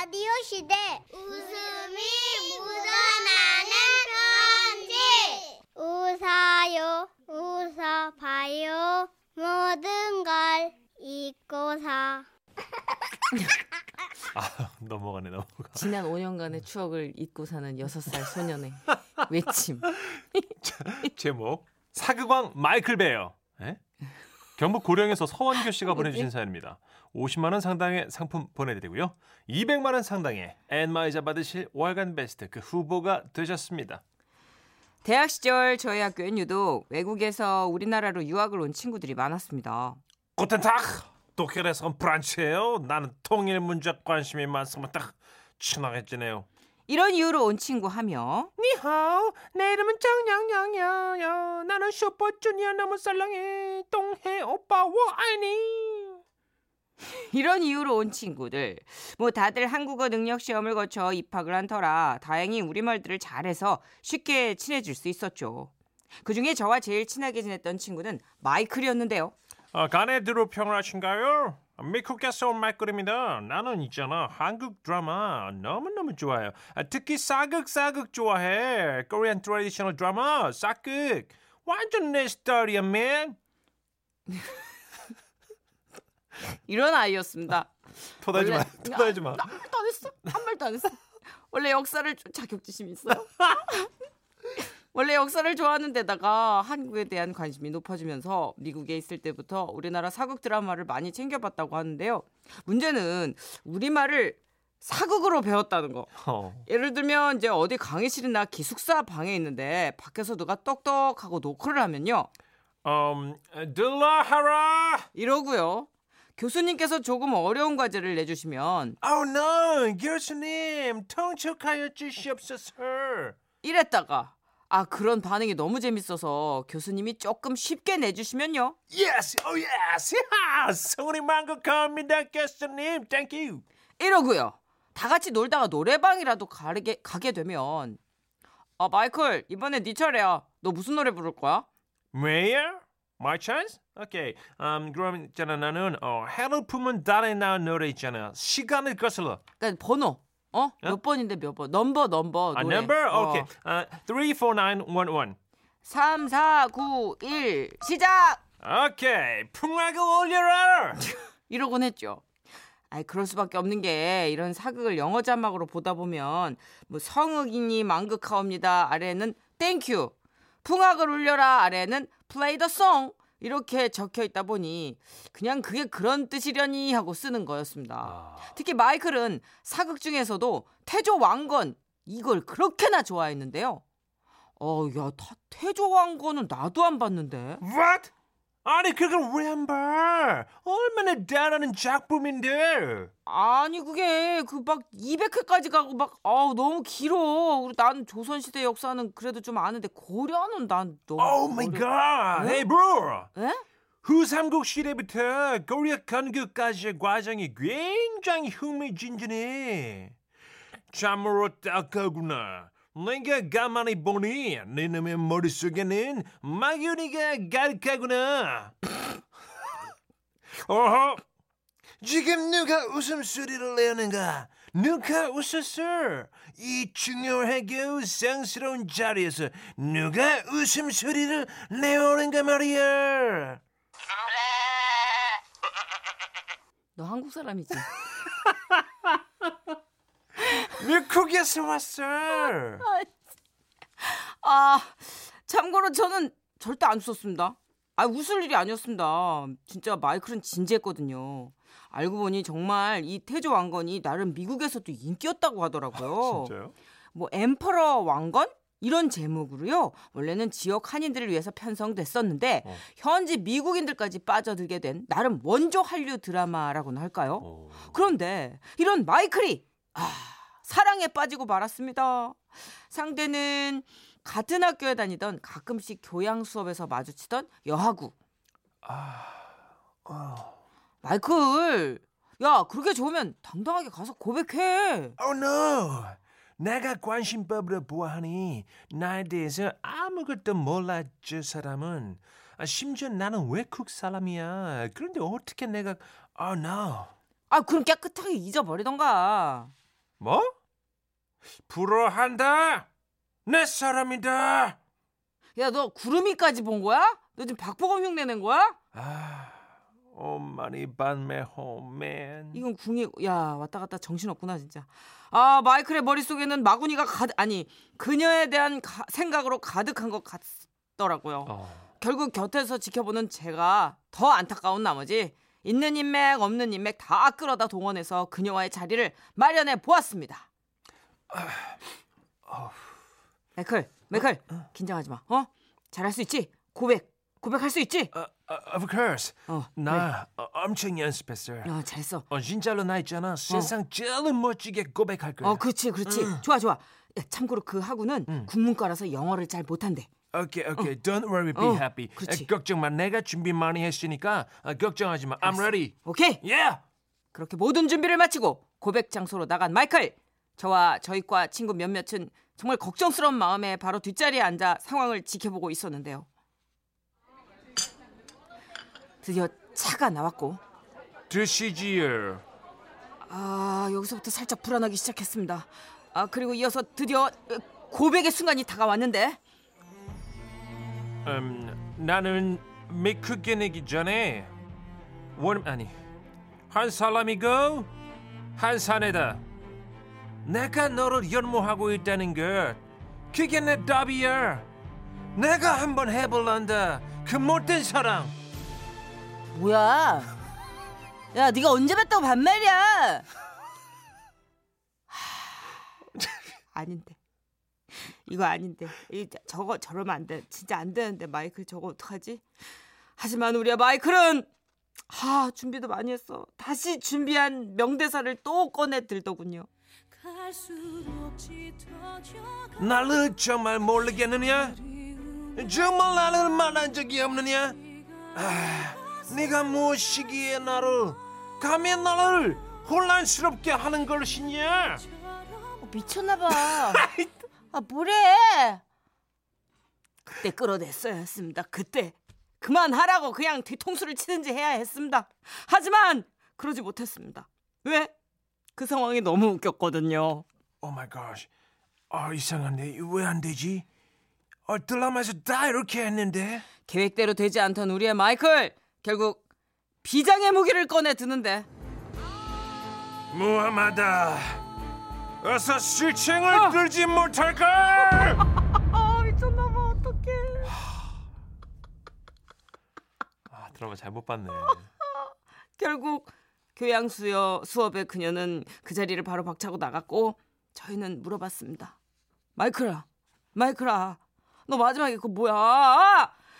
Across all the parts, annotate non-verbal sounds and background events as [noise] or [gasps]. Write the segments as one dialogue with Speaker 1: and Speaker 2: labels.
Speaker 1: 라디오 시대 웃음이 묻어나는 편지 웃어요 웃어봐요 모든 걸 잊고서 [laughs]
Speaker 2: 아 넘어가네 넘어가.
Speaker 3: 지난 5년간의 추억을 잊고 사는 6살 소년의 외침. [laughs]
Speaker 2: 제목 사극왕 마이클 베어. 예? 경북 고령에서 서원교 씨가 보내주신 사연입니다. 50만 원 상당의 상품 보내드리고요. 200만 원 상당의 엔마이자 받으실 월간 베스트 그 후보가 되셨습니다.
Speaker 3: 대학 시절 저희 학교엔 유독 외국에서 우리나라로 유학을 온 친구들이 많았습니다.
Speaker 2: 고텐탁 독일에서 프란치예요. 나는 통일 문제 관심이 많습니다. 딱 친하게 지내요.
Speaker 3: 이런 이유로 온 친구 하며
Speaker 2: 니하오 내 이름은 정영영영영 나는 슈퍼주니어 너무 썰렁해 동해 오빠와 아니 [laughs]
Speaker 3: 이런 이유로 온 친구들 뭐 다들 한국어 능력 시험을 거쳐 입학을 한 터라 다행히 우리말들을 잘해서 쉽게 친해질 수 있었죠. 그중에 저와 제일 친하게 지냈던 친구는 마이클이었는데요.
Speaker 2: 아, 가네드로 평안하신가요? 미국에서 온 마이클입니다 나는 있잖아 한국 드라마 너무너무 좋아해요 아, 특히 사극사극 좋아해 Korean traditional drama 사극 완전 내 스타일이야 맨 [laughs]
Speaker 3: 이런 아이였습니다.
Speaker 2: 토달지 마 토달지
Speaker 3: 마나 아무 말도 안 했어. 한 말도 안 했어. 원래 역사를 좀 자격지심 있어요. [laughs] 원래 역사를 좋아하는 데다가 한국에 대한 관심이 높아지면서 미국에 있을 때부터 우리나라 사극 드라마를 많이 챙겨봤다고 하는데요. 문제는 우리말을 사극으로 배웠다는 거.
Speaker 2: 어.
Speaker 3: 예를 들면 이제 어디 강의실이나 기숙사 방에 있는데 밖에서 누가 똑똑하고 노크를 하면요.
Speaker 2: 음, 들라하라
Speaker 3: 이러고요. 교수님께서 조금 어려운 과제를 내주시면
Speaker 2: Oh no, 교수님, 통촉하여 주시옵소서.
Speaker 3: 이랬다가 아 그런 반응이 너무 재밌어서 교수님이 조금 쉽게 내주시면요.
Speaker 2: Yes, oh yes, yes. 성훈이 만극합니다, 교수님. Thank you.
Speaker 3: 이러고요. 다 같이 놀다가 노래방이라도 가게, 가게 되면 아 마이클 이번에 네 차례야. 너 무슨 노래 부를 거야?
Speaker 2: Where? My chance? Okay. Um, 그럼 있잖아 나는 어, 해를 품은 달에 나온 노래 있잖아. 시간을 거슬러.
Speaker 3: 그러니까 번호. 어? 몇 번인데 몇 번? 넘버 넘버
Speaker 2: A
Speaker 3: 노래.
Speaker 2: number?
Speaker 3: 어.
Speaker 2: Okay. Uh, 34911.
Speaker 3: 3 4 9 1 시작.
Speaker 2: Okay. 풍악을 올려라. [laughs]
Speaker 3: 이러곤 했죠. 아이 그럴 수밖에 없는 게 이런 사극을 영어 자막으로 보다 보면 뭐 성은이 망극하옵니다 아래는 thank you 풍악을 울려라 아래는 play the song 이렇게 적혀 있다 보니 그냥 그게 그런 뜻이려니 하고 쓰는 거였습니다. 특히 마이클은 사극 중에서도 태조 왕건 이걸 그렇게나 좋아했는데요. 어, 야, 다- 태조 왕건은 나도 안 봤는데.
Speaker 2: What? 아니 그걸 왜안 봐? 얼마나 대단한 작품인데.
Speaker 3: 아니 그게 그 막 200회까지 가고 막 아우 너무 길어. 우리 난 조선 시대 역사는 그래도 좀 아는데 고려는 난 너무
Speaker 2: Oh my god.
Speaker 3: 네?
Speaker 2: Hey bro.
Speaker 3: 에?
Speaker 2: 후삼국 시대부터 고려 건국까지의 과정이 굉장히 흥미진진해. 참으로 딱하구나. 내가 가만히 보니 네 놈의 머릿속에는 막연히가 가득하구나. [laughs] 어허. 지금 누가 웃음소리를 내는가? 누가 웃었어? 이 중요하고 상스러운 자리에서 누가 웃음소리를 내오는가 말이야.
Speaker 3: 너 한국 사람이지? [laughs]
Speaker 2: 미국에서 왔어.
Speaker 3: 아 참고로 저는 절대 안 웃었습니다. 아 웃을 일이 아니었습니다. 진짜 마이클은 진지했거든요. 알고 보니 정말 이 태조 왕건이 나름 미국에서도 인기였다고 하더라고요.
Speaker 2: 진짜요?
Speaker 3: 뭐 엠퍼러 왕건 이런 제목으로요. 원래는 지역 한인들을 위해서 편성됐었는데
Speaker 2: 어.
Speaker 3: 현지 미국인들까지 빠져들게 된 나름 원조 한류 드라마라고나 할까요?
Speaker 2: 어.
Speaker 3: 그런데 이런 마이클이 아, 사랑에 빠지고 말았습니다. 상대는 같은 학교에 다니던 가끔씩 교양 수업에서 마주치던 여하구. 마이클, 야 그렇게 좋으면 당당하게 가서 고백해.
Speaker 2: Oh no. 내가 관심법으로 보아하니 나에 대해서 아무것도 몰라 저 사람은 아, 심지어 나는 외국 사람이야. 그런데 어떻게 내가 Oh no.
Speaker 3: 아 그럼 깨끗하게 잊어버리던가.
Speaker 2: 뭐? 불어한다. 내 사람이다.
Speaker 3: 야, 너 구름이까지 본 거야? 너 지금 박보검 흉내 낸 거야?
Speaker 2: 아, 오마니 반메 홈맨.
Speaker 3: 이건 궁이 야 왔다 갔다 정신 없구나 진짜. 아 마이클의 머릿속에는 마구니가 가득 아니 그녀에 대한 가- 생각으로 가득한 것 같더라고요.
Speaker 2: 어.
Speaker 3: 결국 곁에서 지켜보는 제가 더 안타까운 나머지 있는 인맥 없는 인맥 다 끌어다 동원해서 그녀와의 자리를 마련해 보았습니다. 마이클, 마이클 긴장하지 마. 어? 잘할 수 있지? 고백, 고백할 수 있지?
Speaker 2: 어, 어, of course.
Speaker 3: 어,
Speaker 2: 나 어, 엄청 연습했어.
Speaker 3: 어 잘했어.
Speaker 2: 어, 진짜로 나 있잖아. 세상 제일 멋지게 고백할 거야.
Speaker 3: 어, 그렇지, 그렇지. 좋아, 좋아. 야, 참고로 그 하구는 국문과라서 영어를 잘 못한대.
Speaker 2: 오케이, 오케이. Don't worry, be
Speaker 3: 어,
Speaker 2: happy.
Speaker 3: 그렇지.
Speaker 2: 어, 걱정 마. 내가 준비 많이 했으니까 어, 걱정하지 마. I'm ready.
Speaker 3: 오케이.
Speaker 2: Yeah.
Speaker 3: 그렇게 모든 준비를 마치고 고백 장소로 나간 마이클. 저와 저희과 친구 몇몇은 정말 걱정스러운 마음에 바로 뒷자리에 앉아 상황을 지켜보고 있었는데요. 드디어 차가 나왔고
Speaker 2: 드시지요.
Speaker 3: 아 여기서부터 살짝 불안하기 시작했습니다. 아 그리고 이어서 드디어 어, 고백의 순간이 다가왔는데
Speaker 2: 음, 나는 미크게 내기 전에 원 아니 한 사람이고 한 사내다. 내가 너를 연모하고 있다는 것 그게 내 답이야. 내가 한번 해볼란다. 그 못된 사랑.
Speaker 3: 뭐야? 야 네가 언제 뵀다고 반말이야? 아닌데 이거 아닌데 이 저거 저러면 안 돼. 진짜 안 되는데 마이클 저거 어떡하지? 하지만 우리의 마이클은 아 준비도 많이 했어. 다시 준비한 명대사를 또 꺼내 들더군요.
Speaker 2: 나를 정말 모르겠느냐? 정말 나를 만난 적이 없느냐? 아, 네가 무엇이기에 나를 감히 나를 혼란스럽게 하는 것이냐?
Speaker 3: 어, 미쳤나봐. [laughs] 아 뭐래? 그때 끌어냈어야 했습니다. 그때 그만하라고 그냥 뒤통수를 치든지 해야 했습니다. 하지만 그러지 못했습니다. 왜? 그 상황이 너무 웃겼거든요.
Speaker 2: Oh my god. 아 이상한데 왜 안 되지? 어, 드라마에서 다 이렇게 했는데.
Speaker 3: 계획대로 되지 않던 우리의 마이클 결국 비장의 무기를 꺼내 드는데
Speaker 2: 무엄하다 어서 실층을 들지 못할까? [laughs]
Speaker 3: 아 미쳤나봐 어떡해
Speaker 2: 아 드라마 잘못 봤네. [laughs]
Speaker 3: 결국 교양 수여 수업에 그녀는 그 자리를 바로 박차고 나갔고 저희는 물어봤습니다. 마이클아, 마이클아, 너 마지막에 그거 뭐야?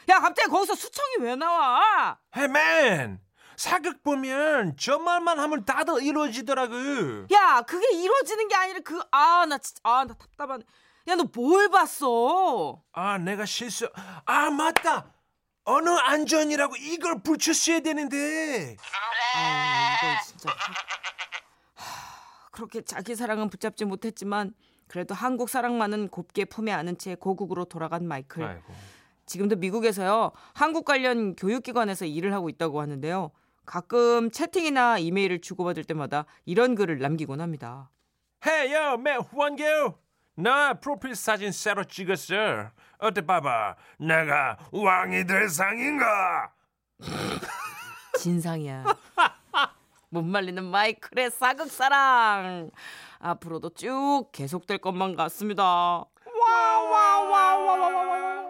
Speaker 3: 야 갑자기 거기서 수청이 왜 나와?
Speaker 2: 헤맨 사극 보면 저 말만 하면 다들 이루어지더라고.
Speaker 3: 야 그게 이루어지는 게 아니라 그 아 나 진짜 아 나 답답하네. 야 너 뭘 봤어?
Speaker 2: 아 내가 실수. 아 맞다. 어느 안전이라고 이걸 붙였어야 되는데.
Speaker 3: 아 이거 진짜 하, 그렇게 자기 사랑은 붙잡지 못했지만 그래도 한국 사랑만은 곱게 품에 안은 채 고국으로 돌아간 마이클.
Speaker 2: 아이고.
Speaker 3: 지금도 미국에서요 한국 관련 교육기관에서 일을 하고 있다고 하는데요. 가끔 채팅이나 이메일을 주고받을 때마다 이런 글을 남기곤 합니다.
Speaker 2: 헤이요 매 후원교. 나 프로필 사진 새로 찍었어. 어때 봐봐. 내가 왕이 될 상인가?
Speaker 3: 진상이야. [laughs] 못 말리는 마이클의 사극사랑. 앞으로도 쭉 계속될 것만 같습니다. 와와와와와와.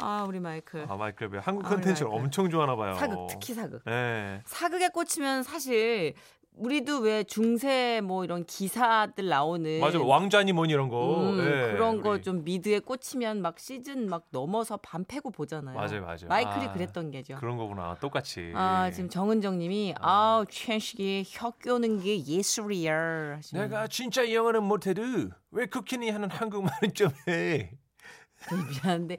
Speaker 3: 아 우리 마이클.
Speaker 2: 아 마이클 배 한국
Speaker 3: 아,
Speaker 2: 컨텐츠를
Speaker 3: 마이클.
Speaker 2: 엄청 좋아하나 봐요.
Speaker 3: 사극 특히 사극.
Speaker 2: 예.
Speaker 3: 사극에 꽂히면 사실 우리도 왜 중세 뭐 이런 기사들 나오는
Speaker 2: 맞아 왕자니 뭐니 이런 거.
Speaker 3: 음,
Speaker 2: 예,
Speaker 3: 그런 거. 좀 미드에 꽂히면 막 시즌 막 넘어서 밤 패고 보잖아요.
Speaker 2: 맞아요, 맞아요.
Speaker 3: 마이클이
Speaker 2: 아,
Speaker 3: 그랬던 게죠.
Speaker 2: 그런 거구나. 똑같이.
Speaker 3: 아 지금 정은정님이 아우 최식이 혀 꺾는 게 예술이야. 하시는
Speaker 2: 내가 진짜 영어는 못해도 왜 쿠키니 하는 한국말은 좀 해. [laughs]
Speaker 3: 미안한데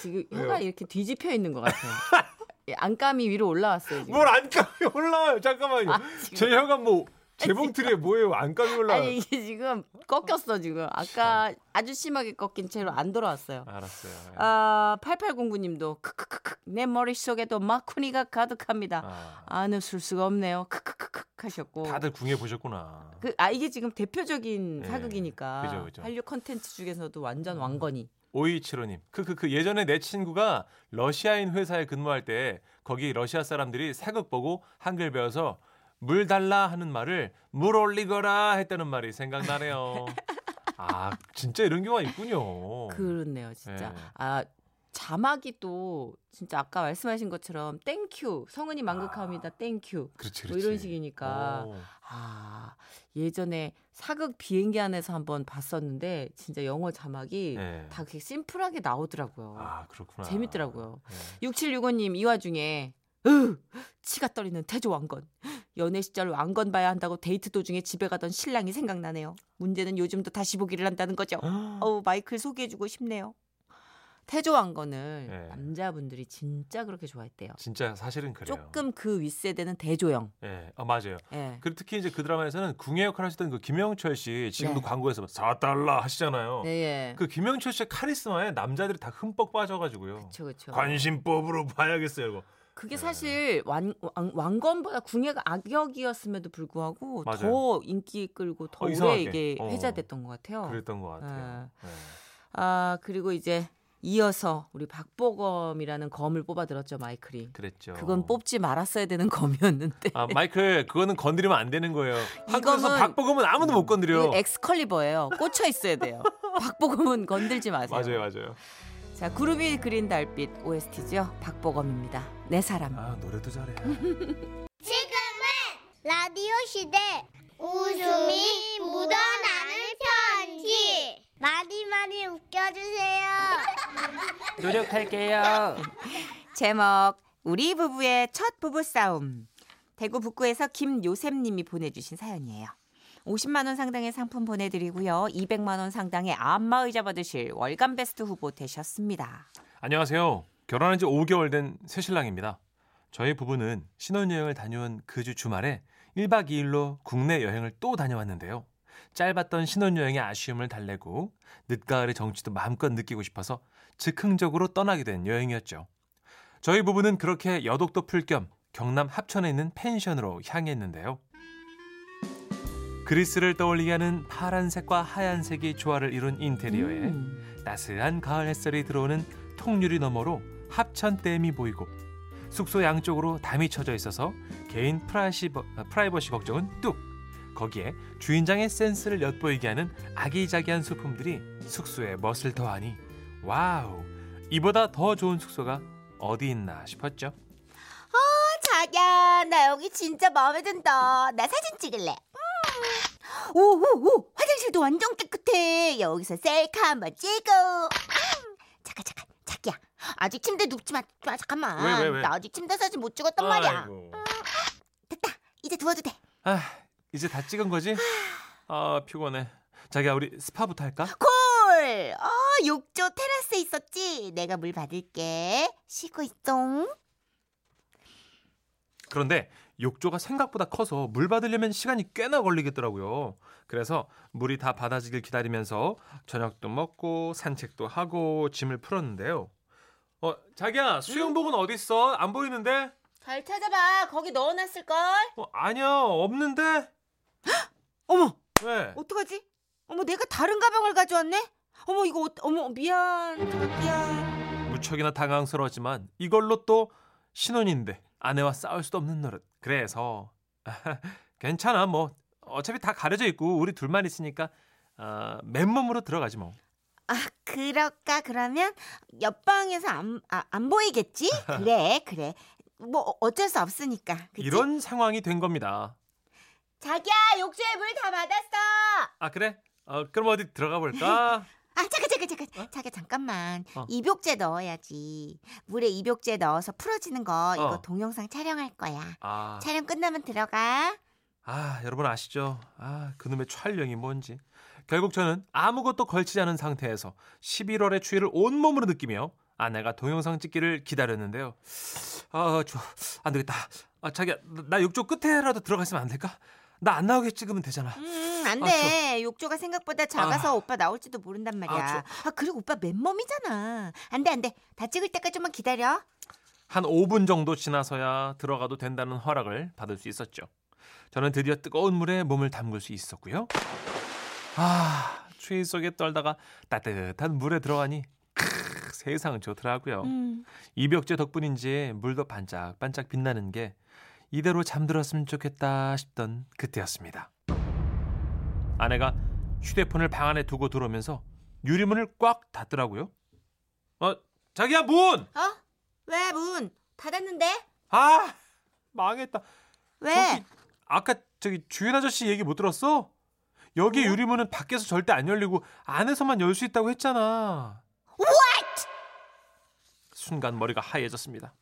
Speaker 3: 지금? 혀가 이렇게 뒤집혀 있는 것 같아요. [laughs] 예, 안감이 위로 올라왔어요 지금.
Speaker 2: 뭘 안감이 [laughs] 올라와요. 잠깐만요.
Speaker 3: 아.
Speaker 2: 제 혀가 뭐 재봉틀에 뭐예요? 안감이 올라.
Speaker 3: 아니 이게 지금 꺾였어 지금. 아까 아주 심하게 꺾인 채로 안 돌아왔어요.
Speaker 2: 알았어요.
Speaker 3: 아 8809님도 크크크크 내 머릿속에도 마쿠니가 가득합니다.
Speaker 2: 아,
Speaker 3: 안 웃을 수가 없네요. 크크크크 하셨고.
Speaker 2: 다들 궁해 보셨구나.
Speaker 3: 그, 아 이게 지금 대표적인
Speaker 2: 네.
Speaker 3: 사극이니까
Speaker 2: 그죠, 그죠.
Speaker 3: 한류 컨텐츠 중에서도 완전 왕건이.
Speaker 2: 오이치로님, 크크크 예전에 내 친구가 러시아인 회사에 근무할 때 거기 러시아 사람들이 사극 보고 한글 배워서 물 달라 하는 말을 물 올리거라 했다는 말이 생각나네요. [laughs] 아 진짜 이런 경우가 있군요.
Speaker 3: 그렇네요, 진짜.
Speaker 2: 네.
Speaker 3: 아 자막이 또 진짜 아까 말씀하신 것처럼 thank you 성은이 망극합니다. Thank you.
Speaker 2: 그렇지,
Speaker 3: 뭐
Speaker 2: 그렇지.
Speaker 3: 이런 식이니까.
Speaker 2: 오,
Speaker 3: 아 예전에 사극 비행기 안에서 한번 봤었는데 진짜 영어 자막이
Speaker 2: 네.
Speaker 3: 다 그렇게 심플하게 나오더라고요.
Speaker 2: 아 그렇구나.
Speaker 3: 재밌더라고요.
Speaker 2: 네.
Speaker 3: 6765님 이 와중에 으 치가 떨리는 태조 왕건 연애 시절 왕건 봐야 한다고 데이트 도중에 집에 가던 신랑이 생각나네요. 문제는 요즘도 다시 보기를 한다는 거죠. [gasps] 어우 마이클 소개해주고 싶네요. 태조 왕건을
Speaker 2: 네.
Speaker 3: 남자분들이 진짜 그렇게 좋아했대요.
Speaker 2: 진짜 사실은 그래요.
Speaker 3: 조금 그 윗세대는 대조영.
Speaker 2: 예, 아, 맞아요.
Speaker 3: 예.
Speaker 2: 그리고 특히 이제 그 드라마에서는 궁예 역할 하시던 그 김영철 씨 지금도
Speaker 3: 네.
Speaker 2: 광고에서 4달러 하시잖아요.
Speaker 3: 네, 예.
Speaker 2: 그 김영철 씨의 카리스마에 남자들이 다 흠뻑 빠져가지고요.
Speaker 3: 그쵸 그쵸.
Speaker 2: 관심법으로 봐야겠어요, 이거.
Speaker 3: 그게
Speaker 2: 네.
Speaker 3: 사실 왕, 왕, 왕건보다 궁예가 악역이었음에도 불구하고
Speaker 2: 맞아요.
Speaker 3: 더 인기 끌고 더
Speaker 2: 어,
Speaker 3: 오래.
Speaker 2: 이게 어.
Speaker 3: 회자됐던 것 같아요.
Speaker 2: 그랬던 것 같아요. 네.
Speaker 3: 아 그리고 이제 이어서 우리 박보검이라는 검을 뽑아들었죠 마이클이.
Speaker 2: 그랬죠.
Speaker 3: 그건 뽑지 말았어야 되는 검이었는데.
Speaker 2: 아, 마이클, 그거는 건드리면 안 되는 거예요. 한국에서 박보검은 아무도 못 건드려.
Speaker 3: 이거 엑스컬리버예요. 꽂혀 있어야 돼요. [laughs] 박보검은 건들지 마세요.
Speaker 2: 맞아요, 맞아요.
Speaker 3: 자 구름이 그린 달빛 OST죠. 박보검입니다. 내 사람.
Speaker 2: 아, 노래도 잘해. [laughs]
Speaker 1: 지금은 라디오 시대 웃음이 묻어나는 편지 많이 많이 웃겨주세요 [laughs]
Speaker 3: 노력할게요. 제목 우리 부부의 첫 부부 싸움. 대구 북구에서 김요셉님이 보내주신 사연이에요. 50만 원 상당의 상품 보내드리고요. 200만 원 상당의 안마의자 받으실 월간 베스트 후보 되셨습니다.
Speaker 2: 안녕하세요. 결혼한 지 5개월 된 새신랑입니다. 저희 부부는 신혼여행을 다녀온 그 주 주말에 1박 2일로 국내 여행을 또 다녀왔는데요. 짧았던 신혼여행의 아쉬움을 달래고 늦가을의 정취도 마음껏 느끼고 싶어서 즉흥적으로 떠나게 된 여행이었죠. 저희 부부는 그렇게 여독도 풀 겸 경남 합천에 있는 펜션으로 향했는데요. 그리스를 떠올리게 하는 파란색과 하얀색이 조화를 이룬 인테리어에
Speaker 3: 음.
Speaker 2: 따스한 가을 햇살이 들어오는 통유리 너머로 합천댐이 보이고 숙소 양쪽으로 담이 쳐져 있어서 개인 프라이시, 프라이버시 걱정은 뚝 거기에 주인장의 센스를 엿보이게 하는 아기자기한 소품들이 숙소에 멋을 더하니 wow 이보다 더 좋은 숙소가 어디 있나 싶었죠
Speaker 4: 자기야, 나 여기 진짜 마음에 든다. 나 사진 찍을래. 음. 오, 오, 오, 화장실도 완전 깨끗해. 여기서 셀카 한번 찍어. 음. 잠깐, 잠깐, 자기야. 아직 침대 눕지 마. 아, 잠깐만.
Speaker 2: 왜, 왜, 왜?
Speaker 4: 나 아직 침대 사진 못 찍었단 말이야.
Speaker 2: 아이고.
Speaker 4: 됐다. 이제 누워도 돼.
Speaker 2: 아 이제 다 찍은 거지? 아 피곤해 자기야 우리 스파부터 할까?
Speaker 4: 콜. 어, 욕조 테라스에 있었지. 내가 물 받을게. 쉬고 있어.
Speaker 2: 그런데 욕조가 생각보다 커서 물 받으려면 시간이 꽤나 걸리겠더라고요. 그래서 물이 다 받아지길 기다리면서 저녁도 먹고 산책도 하고 짐을 풀었는데요. 어, 자기야, 수영복은 어디 있어? 안 보이는데?
Speaker 3: 잘 찾아봐. 거기 넣어놨을 걸?
Speaker 2: 어, 아니야, 없는데?
Speaker 3: 어머,
Speaker 2: 왜?
Speaker 3: 어떡하지? 어머, 내가 다른 가방을 가져왔네? 어머, 이거, 어, 어머, 미안. 자기야.
Speaker 2: 무척이나 당황스러웠지만 이걸로 또 신혼인데 아내와 싸울 수도 없는 노릇. 그래서 [laughs] 괜찮아, 뭐 어차피 다 가려져 있고 우리 둘만 있으니까 아, 맨몸으로 들어가지 뭐.
Speaker 4: 아, 그럴까? 그러면 옆방에서 안, 아, 안 보이겠지? [laughs] 그래, 그래. 뭐 어쩔 수 없으니까. 그치?
Speaker 2: 이런 상황이 된 겁니다.
Speaker 4: 자기야, 욕조에 물 다 받았어.
Speaker 2: 아 그래? 어, 그럼 어디 들어가 볼까? [laughs]
Speaker 4: 아, 잠깐, 잠깐, 잠깐. 자기야, 잠깐만.
Speaker 2: 어.
Speaker 4: 입욕제 넣어야지. 물에 입욕제 넣어서 풀어지는 거 이거
Speaker 2: 어.
Speaker 4: 동영상 촬영할 거야.
Speaker 2: 아,
Speaker 4: 촬영 끝나면 들어가.
Speaker 2: 아 여러분 아시죠? 아 그놈의 촬영이 뭔지. 결국 저는 아무것도 걸치지 않은 상태에서 11월의 추위를 온몸으로 느끼며 아내가 동영상 찍기를 기다렸는데요. 아 좋아 안 되겠다. 아 자기야 나- 나 욕조 끝에라도 들어갔으면 안 될까? 나 안 나오게 찍으면 되잖아.
Speaker 4: 음, 안
Speaker 2: 아,
Speaker 4: 돼. 욕조가 생각보다 작아서
Speaker 2: 아.
Speaker 4: 오빠 나올지도 모른단 말이야.
Speaker 2: 아,
Speaker 4: 아, 그리고 오빠 맨몸이잖아. 안 돼, 안 돼. 다 찍을 때까지 좀만 기다려.
Speaker 2: 한 5분 정도 지나서야 들어가도 된다는 허락을 받을 수 있었죠. 저는 드디어 뜨거운 물에 몸을 담글 수 있었고요. 아, 추위 속에 떨다가 따뜻한 물에 들어가니 크, 세상 좋더라고요.
Speaker 4: 음.
Speaker 2: 이벽제 덕분인지 물도 반짝반짝 빛나는 게 이대로 잠들었으면 좋겠다 싶던 그때였습니다. 아내가 휴대폰을 방 안에 두고 들어오면서 유리문을 꽉 닫더라고요. 어, 자기야 문!
Speaker 4: 어? 왜 문? 닫았는데?
Speaker 2: 아, 망했다.
Speaker 4: 왜?
Speaker 2: 저기, 아까 저기 주인 아저씨 얘기 못 들었어? 여기 유리문은 밖에서 절대 안 열리고 안에서만 열 수 있다고 했잖아.
Speaker 4: What?
Speaker 2: 순간 머리가 하얘졌습니다.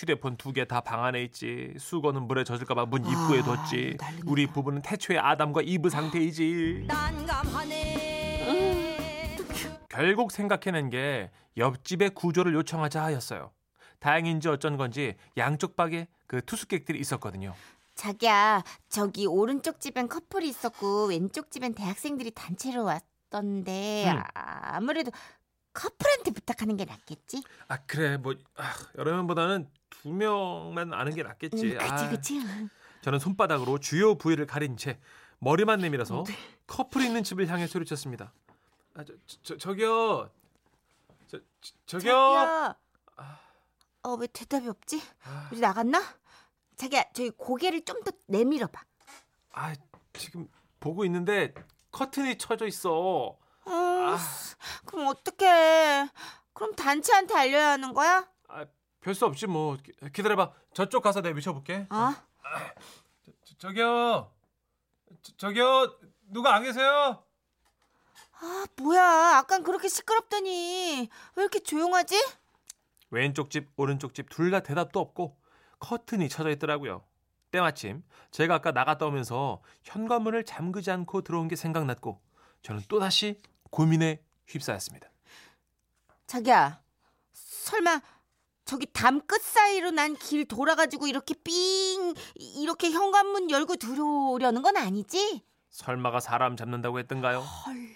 Speaker 2: 휴대폰 두 개 다 방 안에 있지. 수건은 물에 젖을까봐 문 입구에 뒀지.
Speaker 4: 난리
Speaker 2: 우리 부부는 태초의 아담과 이브 상태이지. 결국 생각해낸 게 옆집에 구조를 요청하자였어요. 다행인지 어쩐 건지 양쪽 방에 그 투숙객들이 있었거든요.
Speaker 4: 자기야, 저기 오른쪽 집엔 커플이 있었고 왼쪽 집엔 대학생들이 단체로 왔던데
Speaker 2: 음.
Speaker 4: 아, 아무래도 커플한테 부탁하는 게 낫겠지?
Speaker 2: 아 그래 뭐 아, 여러 명보다는 두 명만 아는 게 낫겠지.
Speaker 4: 음, 그치,
Speaker 2: 아,
Speaker 4: 그치.
Speaker 2: 저는 손바닥으로 주요 부위를 가린 채 머리만 내밀어서
Speaker 4: 네.
Speaker 2: 커플 있는 집을 향해 소리쳤습니다. 아, 저, 저, 저기요. 저, 저, 저기요.
Speaker 4: 자기야. 어, 왜 대답이 없지?
Speaker 2: 아,
Speaker 4: 우리 나갔나? 자기야, 저기 고개를 좀 더 내밀어 봐.
Speaker 2: 아, 지금 보고 있는데 커튼이 쳐져 있어.
Speaker 4: 어,
Speaker 2: 아,
Speaker 4: 그럼 어떡해. 그럼 단체한테 알려야 하는 거야?
Speaker 2: 아, 별수 없지 뭐. 기- 기다려봐. 저쪽 가서 내가 미쳐볼게.
Speaker 4: 어?
Speaker 2: 저, 저기요. 저, 저기요. 누가 안 계세요?
Speaker 4: 아, 뭐야. 아깐 그렇게 시끄럽더니 왜 이렇게 조용하지?
Speaker 2: 왼쪽 집, 오른쪽 집 둘 다 대답도 없고 커튼이 쳐져 있더라고요. 때마침 제가 아까 나갔다 오면서 현관문을 잠그지 않고 들어온 게 생각났고 저는 또다시 고민에 휩싸였습니다.
Speaker 4: 자기야, 설마 저기 담 끝 사이로 난 길 돌아가지고 이렇게 삥 이렇게 현관문 열고 들어오려는 건 아니지?
Speaker 2: 설마가 사람 잡는다고 했던가요?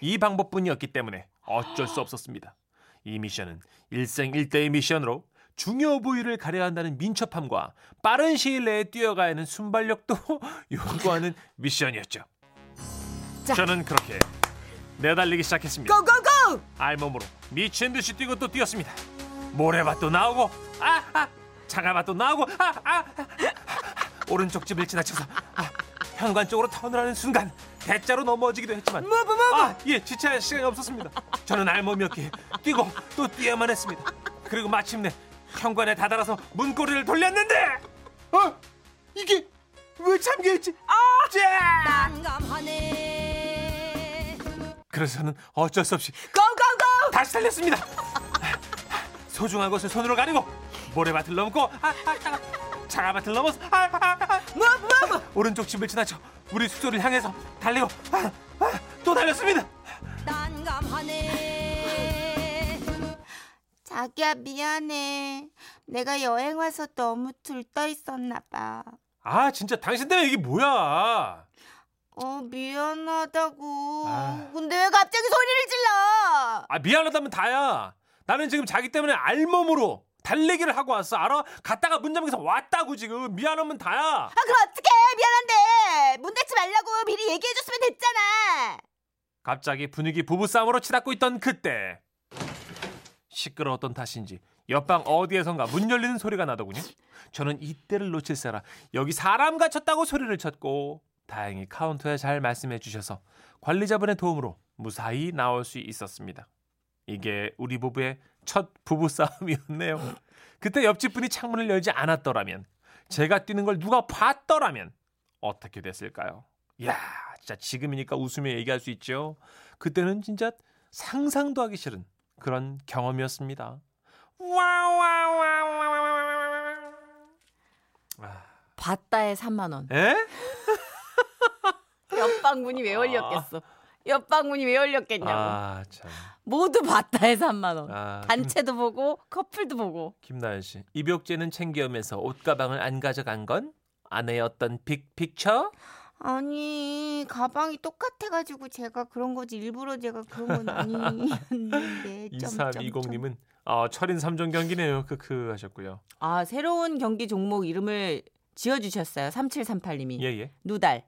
Speaker 2: 이 방법뿐이었기 때문에 어쩔 수 없었습니다. 이 미션은 일생일대의 미션으로 중요 부위를 가려야 한다는 민첩함과 빠른 시일 내에 뛰어가야 하는 순발력도 [laughs] 요구하는 미션이었죠.
Speaker 4: 자.
Speaker 2: 저는 그렇게 내달리기 시작했습니다.
Speaker 4: 고고고!
Speaker 2: 알몸으로 미친 듯이 뛰고 또 뛰었습니다. 모래밭도 나오고 아, 아 차가밭도 나오고 아, 아, 아, 오른쪽 집을 지나쳐서 아, 현관 쪽으로 턴을 하는 순간 대자로 넘어지기도 했지만. 아, 예, 지체할 시간이 없었습니다. 저는 알몸이었기에 뛰고 또 뛰어야만 했습니다. 그리고 마침내 현관에 다다라서 문고리를 돌렸는데 어? 이게 왜 잠겨있지? 아! 자! 그래서 저는 어쩔 수 없이
Speaker 4: 고고고!
Speaker 2: 다시 달렸습니다. 소중한 것을 손으로 가리고 모래밭을 넘고 아, 아, 아, 차가밭을 넘어서 아, 아, 아,
Speaker 4: 뭐, 뭐, 뭐.
Speaker 2: 오른쪽 집을 지나쳐 우리 숙소를 향해서 달리고 아, 아, 또 달렸습니다.
Speaker 4: 자기야 미안해. 내가 여행 와서 너무 들떠 있었나 봐.
Speaker 2: 아 진짜 당신 때문에 이게 뭐야?
Speaker 4: 어 미안하다고.
Speaker 2: 아.
Speaker 4: 근데 왜 갑자기 소리를 질러?
Speaker 2: 아 미안하다면 다야. 나는 지금 자기 때문에 알몸으로 달리기를 하고 왔어. 알아? 갔다가 문 잠겨서 왔다고 지금 미안하면 다야.
Speaker 4: 아 그럼 어떡해 미안한데 문 닫지 말라고 미리 얘기해 줬으면 됐잖아.
Speaker 2: 갑자기 분위기 부부싸움으로 치닫고 있던 그때 시끄러웠던 탓인지 옆방 어디에선가 문 열리는 소리가 나더군요. 저는 이때를 놓칠세라 여기 사람 갇혔다고 소리를 쳤고 다행히 카운터에 잘 말씀해 주셔서 관리자분의 도움으로 무사히 나올 수 있었습니다. 이게 우리 부부의 첫 부부싸움이었네요. 그때 옆집 분이 창문을 열지 않았더라면 제가 뛰는 걸 누가 봤더라면 어떻게 됐을까요? 야, 진짜 지금이니까 웃으며 얘기할 수 있죠. 그때는 진짜 상상도 하기 싫은 그런 경험이었습니다. 와와와와와와. 아,
Speaker 3: 바다에 3만 원.
Speaker 2: 에?
Speaker 3: 옆방 문이 왜 열렸겠어? 옆방 문이 왜 열렸겠냐고.
Speaker 2: 아, 참.
Speaker 3: 모두 바다에 3만 원.
Speaker 2: 아, 김,
Speaker 3: 단체도 보고 커플도 보고.
Speaker 2: 김나연 씨. 입욕제는 챙겨오면서 옷가방을 안 가져간 건 아내의 어떤 빅픽처?
Speaker 4: 아니 가방이 똑같아가지고 제가 그런 거지 일부러 제가 그런 건 아니었는데. [laughs]
Speaker 2: 2320님은 아, 철인 3종 경기네요. 크크 하셨고요.
Speaker 3: 아 새로운 경기 종목 이름을 지어주셨어요. 3738님이
Speaker 2: 예, 예.
Speaker 3: 누달,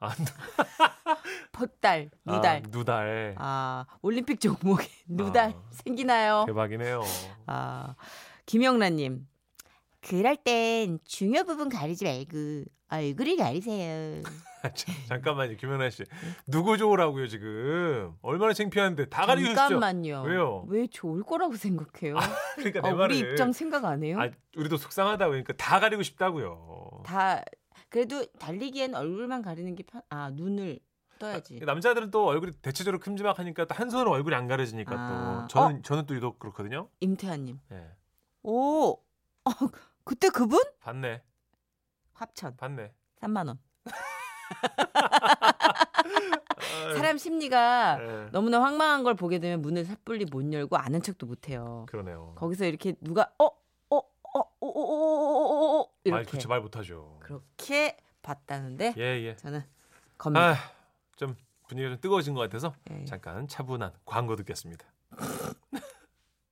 Speaker 2: 아, [laughs]
Speaker 3: pot달, 누달.
Speaker 2: 아, 누달.
Speaker 3: 아, 올림픽 종목에 누달
Speaker 2: 아.
Speaker 3: 생기나요?
Speaker 2: 대박이네요.
Speaker 3: 아 김영란님
Speaker 4: 그럴 땐 중요 부분 가리지 말고 얼굴을 가리세요. [laughs]
Speaker 2: 자, 잠깐만요, 김연아 씨. 누구 좋으라고요, 지금? 얼마나 창피한데 다 가리고 싶죠?
Speaker 3: 잠깐만요.
Speaker 2: 왜요?
Speaker 3: 왜 좋을 거라고 생각해요?
Speaker 2: 그러니까
Speaker 3: 아,
Speaker 2: 내
Speaker 3: 우리
Speaker 2: 말을.
Speaker 3: 입장 생각 안 해요?
Speaker 2: 아, 우리도 속상하다고 그러니까 다 가리고 싶다고요.
Speaker 3: 다 그래도 달리기엔 얼굴만 가리는 게 편. 아 눈을 떠야지.
Speaker 2: 남자들은 또 얼굴이 대체적으로 큼지막하니까 또 한 손은 얼굴이 안 가려지니까
Speaker 3: 아.
Speaker 2: 또 저는 저는 또 유독 그렇거든요.
Speaker 3: 임태환님.
Speaker 2: 예.
Speaker 3: 오, 어, 그때 그분
Speaker 2: 봤네,
Speaker 3: 합천
Speaker 2: 봤네.
Speaker 3: 3만 원.
Speaker 2: 아,
Speaker 3: 사람 심리가
Speaker 2: 예.
Speaker 3: 너무나 황망한 걸 보게 되면 문을 섣불리 못 열고 아는 척도 못 해요.
Speaker 2: 그러네요.
Speaker 3: 거기서 이렇게 누가 어 어어어어어어
Speaker 2: 말
Speaker 3: 이렇게
Speaker 2: 그치 말 못하죠.
Speaker 3: 그렇게 봤다는데
Speaker 2: 예 예.
Speaker 3: 저는 겁니다.
Speaker 2: 아, 좀 분위기가 좀 뜨거워진 것 같아서
Speaker 3: 예.
Speaker 2: 잠깐 차분한 광고 듣겠습니다.